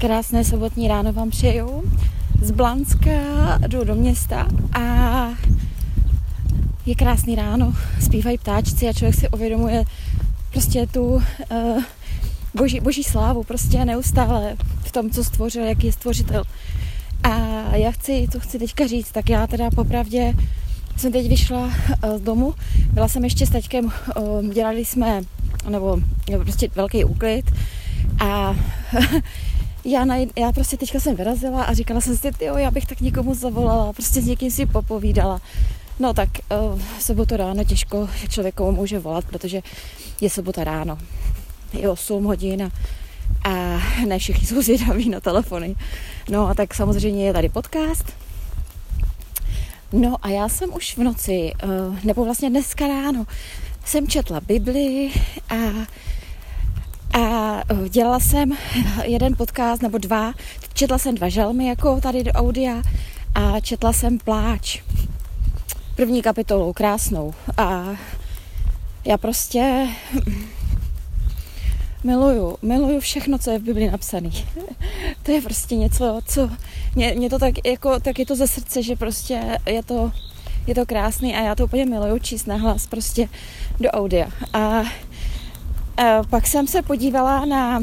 Krásné sobotní ráno vám přeju. Z Blanska jdu do města a je krásný ráno, zpívají ptáčci a člověk si uvědomuje prostě tu uh, boží, boží slávu, prostě neustále v tom, co stvořil, jaký je stvořitel. A já chci, co chci teďka říct, tak já teda popravdě jsem teď vyšla uh, z domu, byla jsem ještě s taťkem, uh, dělali jsme, nebo, nebo prostě velký úklid a já, na, já prostě teďka jsem vyrazila a říkala jsem si, jo, já bych tak někomu zavolala, prostě s někým si popovídala. No tak uh, sobotu ráno těžko člověk může volat, protože je sobota ráno. Je 8 hodin a, ne všichni jsou zvědaví na telefony. No a tak samozřejmě je tady podcast. No a já jsem už v noci, uh, nebo vlastně dneska ráno, jsem četla Bibli a a eh, dělala jsem jeden podcast nebo dva, četla jsem dva žalmy jako tady do audia a četla jsem Pláč. První kapitolu, krásnou. A já prostě miluju, miluju všechno, co je v Bibli napsané. to je prostě něco, co mě, mě to tak, jako, tak je to ze srdce, že prostě je to, je to krásný a já to úplně miluju číst na hlas prostě do audia. A pak jsem se podívala na,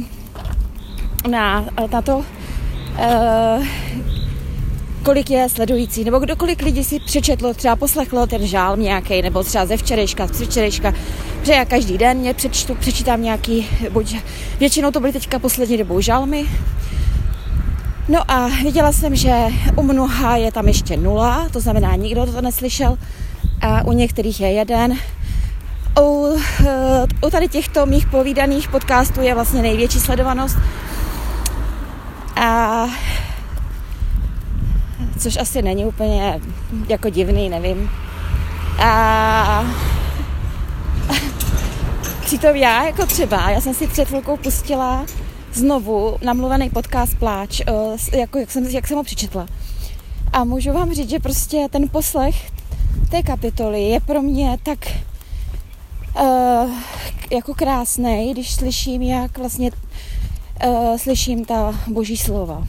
na, eh, na to, uh, kolik je sledující, nebo kdokoliv lidí si přečetlo, třeba poslechlo ten žál nějaký, nebo třeba ze včerejška, z včerejška, že já každý den mě přečtu, přečítám nějaký, buď většinou to byly teďka poslední dobou žalmy, No a viděla jsem, že u mnoha je tam ještě nula, to znamená, nikdo to neslyšel, a u některých je jeden, u, eh, u tady těchto mých povídaných podcastů je vlastně největší sledovanost. A což asi není úplně jako divný, nevím. A přitom já jako třeba, já jsem si před chvilkou pustila znovu namluvený podcast Pláč, eh, jako jak jsem, jak jsem ho přečetla. A můžu vám říct, že prostě ten poslech té kapitoly je pro mě tak uh, jako krásný, když slyším, jak vlastně uh, slyším ta boží slova.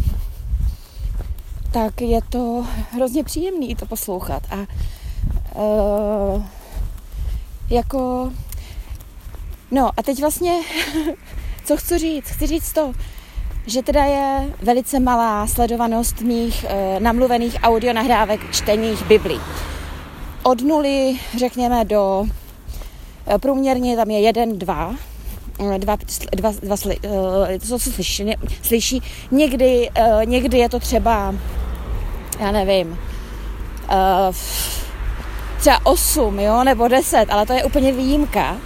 Tak je to hrozně příjemný to poslouchat. A uh, jako No a teď vlastně, co chci říct? Chci říct to, že teda je velice malá sledovanost mých e, namluvených audionahrávek čteních Biblí. Od nuly, řekněme, do průměrně tam je jeden, dva, eh, dva, dva, dva sli, uh, co se slyší, ne, slyší. Někdy, někdy je to třeba, já nevím, třeba osm, jo, nebo deset, ale to je úplně výjimka.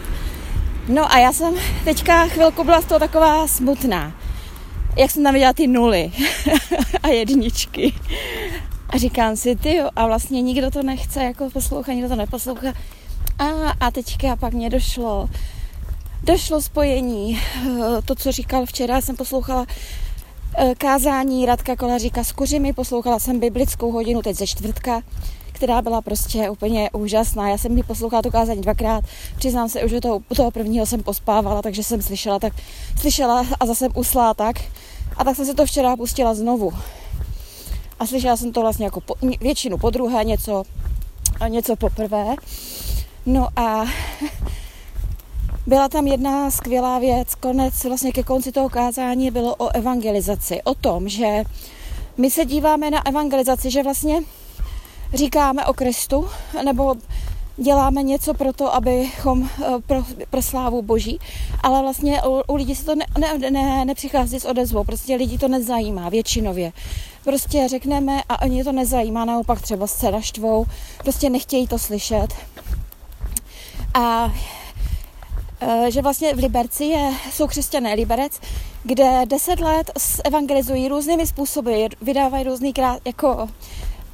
No a já jsem teďka chvilku byla z toho taková smutná. Jak jsem tam viděla ty nuly a jedničky. A říkám si, ty jo, a vlastně nikdo to nechce jako poslouchat, nikdo to neposlouchá. A, a teďka pak mě došlo, došlo spojení. Eh, to, co říkal včera, jsem poslouchala eh, kázání Radka Kolaříka s kuřimi, poslouchala jsem biblickou hodinu teď ze čtvrtka, která byla prostě úplně úžasná. Já jsem ji poslouchala to kázání dvakrát. Přiznám se, že toho, toho prvního jsem pospávala, takže jsem slyšela, tak slyšela a zase usla tak. A tak jsem se to včera pustila znovu. A slyšela jsem to vlastně jako po, většinu po druhé, něco, něco poprvé. No a byla tam jedna skvělá věc, konec vlastně ke konci toho kázání bylo o evangelizaci, o tom, že my se díváme na evangelizaci, že vlastně říkáme o Kristu, nebo děláme něco pro to, abychom eh, pro, pro slávu Boží, ale vlastně u, u lidí se to ne, ne, ne, nepřichází s odezvou, prostě lidi to nezajímá většinově. Prostě řekneme a oni to nezajímá, naopak třeba se naštvou, prostě nechtějí to slyšet. A e, že vlastně v Liberci je, jsou křesťané Liberec, kde deset let evangelizují různými způsoby, vydávají různý krát, jako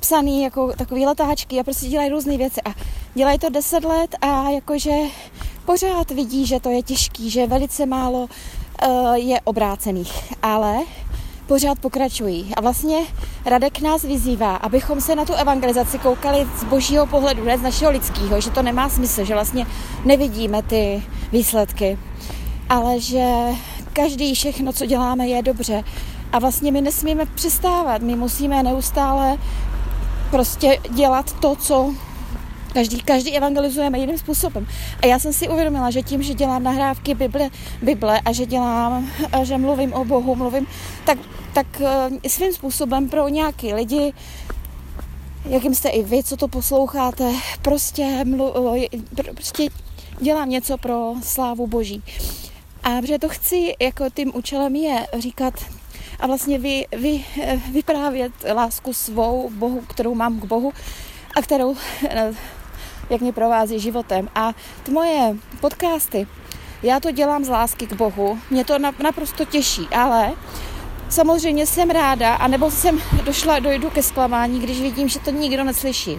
psaný, jako takový letáčky a prostě dělají různé věci. A dělají to deset let a jakože pořád vidí, že to je těžký, že velice málo uh, je obrácených, ale pořád pokračují. A vlastně Radek nás vyzývá, abychom se na tu evangelizaci koukali z božího pohledu, ne z našeho lidského, že to nemá smysl, že vlastně nevidíme ty výsledky, ale že každý, všechno, co děláme, je dobře. A vlastně my nesmíme přestávat, my musíme neustále prostě dělat to, co Každý, každý evangelizujeme jiným způsobem. A já jsem si uvědomila, že tím, že dělám nahrávky Bible, Bible a že dělám, a že mluvím o Bohu, mluvím, tak, tak eh, svým způsobem pro nějaký lidi, jakým jste i vy, co to posloucháte, prostě, mlu, prostě dělám něco pro slávu Boží. A protože to chci, jako tím účelem je říkat a vlastně vy, vy, eh, vyprávět lásku svou Bohu, kterou mám k Bohu a kterou eh, jak mě provází životem. A ty moje podcasty, já to dělám z lásky k Bohu, mě to naprosto těší, ale samozřejmě jsem ráda, anebo jsem došla, dojdu ke zklamání, když vidím, že to nikdo neslyší.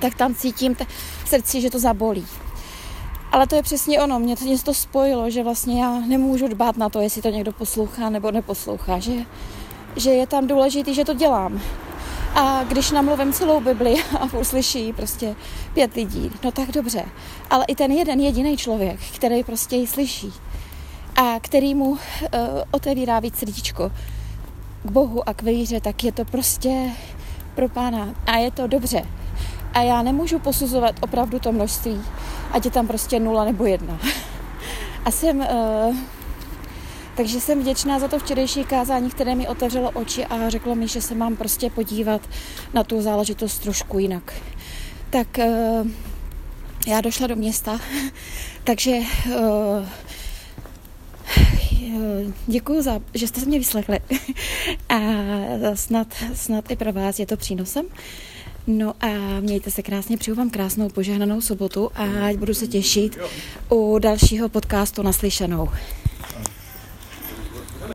Tak tam cítím v srdci, že to zabolí. Ale to je přesně ono, mě to něco spojilo, že vlastně já nemůžu dbát na to, jestli to někdo poslouchá nebo neposlouchá, že, že je tam důležitý, že to dělám. A když namluvím celou Bibli a uslyší prostě pět lidí, no tak dobře. Ale i ten jeden jediný člověk, který prostě ji slyší a který mu uh, otevírá víc srdíčko k Bohu a k víře, tak je to prostě pro pána a je to dobře. A já nemůžu posuzovat opravdu to množství, ať je tam prostě nula nebo jedna. A jsem uh, takže jsem vděčná za to včerejší kázání, které mi otevřelo oči a řeklo mi, že se mám prostě podívat na tu záležitost trošku jinak. Tak uh, já došla do města, takže uh, děkuji za, že jste se mě vyslechli a snad, snad i pro vás je to přínosem. No a mějte se krásně, přeju vám krásnou požehnanou sobotu a budu se těšit u dalšího podcastu naslyšenou.